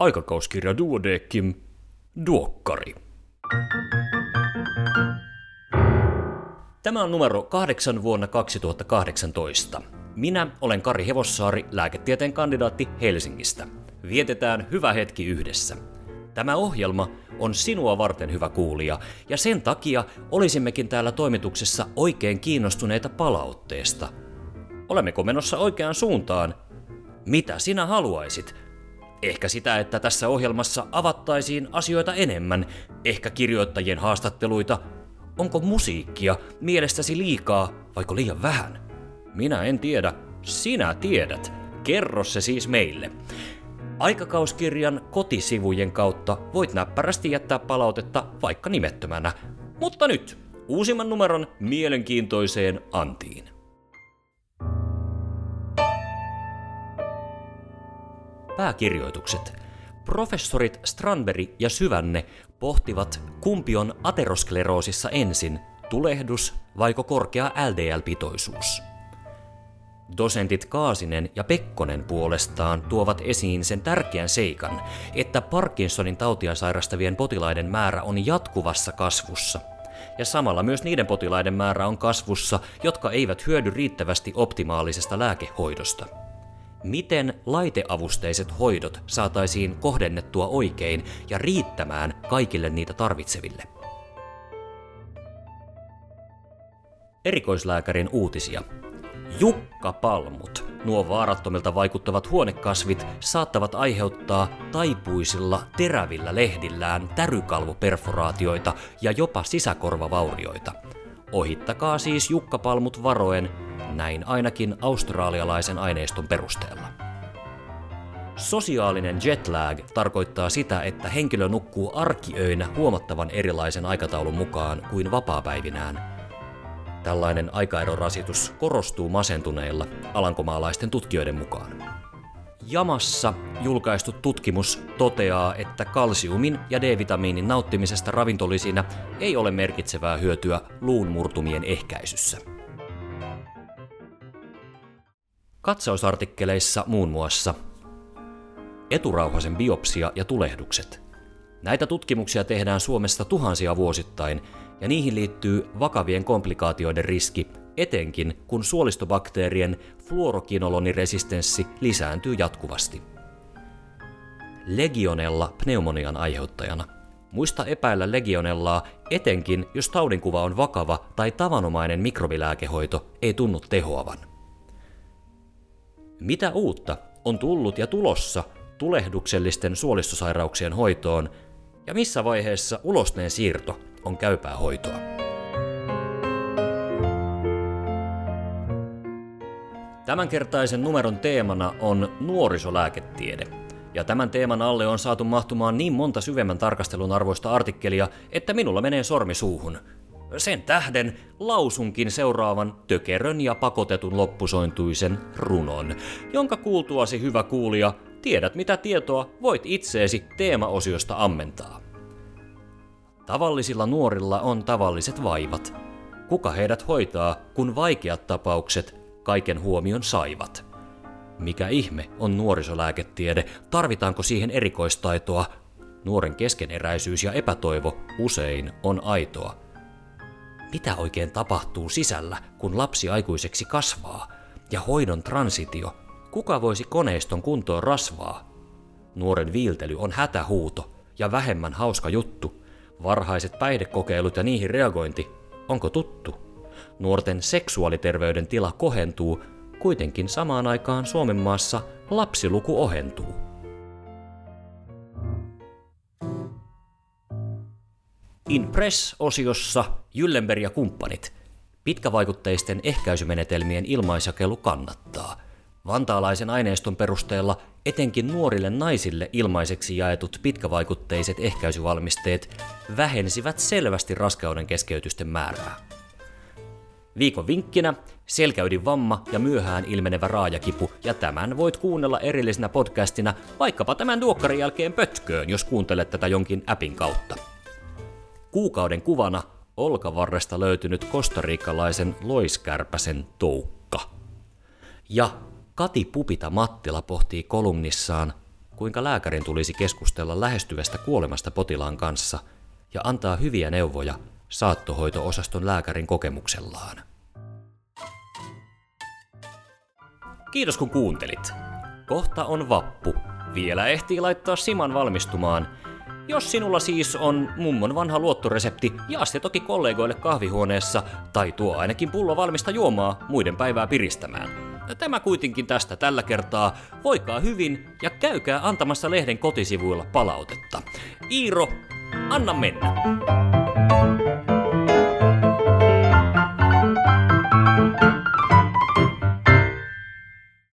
aikakauskirja Duodekim, Duokkari. Tämä on numero kahdeksan vuonna 2018. Minä olen Kari Hevossaari, lääketieteen kandidaatti Helsingistä. Vietetään hyvä hetki yhdessä. Tämä ohjelma on sinua varten hyvä kuulija, ja sen takia olisimmekin täällä toimituksessa oikein kiinnostuneita palautteesta. Olemmeko menossa oikeaan suuntaan? Mitä sinä haluaisit? Ehkä sitä, että tässä ohjelmassa avattaisiin asioita enemmän, ehkä kirjoittajien haastatteluita. Onko musiikkia mielestäsi liikaa vaiko liian vähän? Minä en tiedä. Sinä tiedät. Kerro se siis meille. Aikakauskirjan kotisivujen kautta voit näppärästi jättää palautetta vaikka nimettömänä. Mutta nyt uusimman numeron mielenkiintoiseen antiin. Pääkirjoitukset. Professorit Stranberg ja Syvänne pohtivat, kumpi on ateroskleroosissa ensin, tulehdus vaiko korkea LDL-pitoisuus. Dosentit Kaasinen ja Pekkonen puolestaan tuovat esiin sen tärkeän seikan, että Parkinsonin tautia sairastavien potilaiden määrä on jatkuvassa kasvussa. Ja samalla myös niiden potilaiden määrä on kasvussa, jotka eivät hyödy riittävästi optimaalisesta lääkehoidosta. Miten laiteavusteiset hoidot saataisiin kohdennettua oikein ja riittämään kaikille niitä tarvitseville? Erikoislääkärin uutisia – Jukkapalmut, nuo vaarattomilta vaikuttavat huonekasvit, saattavat aiheuttaa taipuisilla terävillä lehdillään tärykalvoperforaatioita ja jopa sisäkorvavaurioita. Ohittakaa siis jukkapalmut varoen, näin ainakin australialaisen aineiston perusteella. Sosiaalinen jetlag tarkoittaa sitä, että henkilö nukkuu arkiöinä huomattavan erilaisen aikataulun mukaan kuin vapaapäivinään – Tällainen aikaerorasitus korostuu masentuneilla alankomaalaisten tutkijoiden mukaan. Jamassa julkaistu tutkimus toteaa, että kalsiumin ja D-vitamiinin nauttimisesta ravintolisina ei ole merkitsevää hyötyä luun murtumien ehkäisyssä. Katsausartikkeleissa muun muassa eturauhasen biopsia ja tulehdukset. Näitä tutkimuksia tehdään Suomessa tuhansia vuosittain ja niihin liittyy vakavien komplikaatioiden riski, etenkin kun suolistobakteerien fluorokinoloniresistenssi lisääntyy jatkuvasti. Legionella pneumonian aiheuttajana. Muista epäillä legionellaa, etenkin jos taudinkuva on vakava tai tavanomainen mikrobilääkehoito ei tunnu tehoavan. Mitä uutta on tullut ja tulossa tulehduksellisten suolistosairauksien hoitoon, ja missä vaiheessa ulosteen siirto on käypää hoitoa. Tämänkertaisen numeron teemana on nuorisolääketiede. Ja tämän teeman alle on saatu mahtumaan niin monta syvemmän tarkastelun arvoista artikkelia, että minulla menee sormi suuhun. Sen tähden lausunkin seuraavan tökerön ja pakotetun loppusointuisen runon, jonka kuultuasi hyvä kuulija, tiedät mitä tietoa voit itseesi teemaosiosta ammentaa. Tavallisilla nuorilla on tavalliset vaivat. Kuka heidät hoitaa, kun vaikeat tapaukset kaiken huomion saivat? Mikä ihme on nuorisolääketiede? Tarvitaanko siihen erikoistaitoa? Nuoren keskeneräisyys ja epätoivo usein on aitoa. Mitä oikein tapahtuu sisällä, kun lapsi aikuiseksi kasvaa? Ja hoidon transitio. Kuka voisi koneiston kuntoon rasvaa? Nuoren viiltely on hätähuuto ja vähemmän hauska juttu – Varhaiset päihdekokeilut ja niihin reagointi, onko tuttu? Nuorten seksuaaliterveyden tila kohentuu, kuitenkin samaan aikaan Suomen maassa lapsiluku ohentuu. In Press-osiossa Jyllenberg ja kumppanit. Pitkävaikutteisten ehkäisymenetelmien ilmaisjakelu kannattaa – Vantaalaisen aineiston perusteella etenkin nuorille naisille ilmaiseksi jaetut pitkävaikutteiset ehkäisyvalmisteet vähensivät selvästi raskauden keskeytysten määrää. Viikon vinkkinä selkäydin vamma ja myöhään ilmenevä raajakipu, ja tämän voit kuunnella erillisenä podcastina vaikkapa tämän duokkarin jälkeen pötköön, jos kuuntelet tätä jonkin appin kautta. Kuukauden kuvana olkavarresta löytynyt kostariikalaisen loiskärpäsen toukka. Ja Kati Pupita Mattila pohtii kolumnissaan, kuinka lääkärin tulisi keskustella lähestyvästä kuolemasta potilaan kanssa ja antaa hyviä neuvoja saattohoito-osaston lääkärin kokemuksellaan. Kiitos kun kuuntelit. Kohta on vappu. Vielä ehtii laittaa Siman valmistumaan. Jos sinulla siis on mummon vanha luottoresepti, jaa se toki kollegoille kahvihuoneessa, tai tuo ainakin pullo valmista juomaa muiden päivää piristämään. Tämä kuitenkin tästä tällä kertaa. Voikaa hyvin ja käykää antamassa lehden kotisivuilla palautetta. Iiro, anna mennä.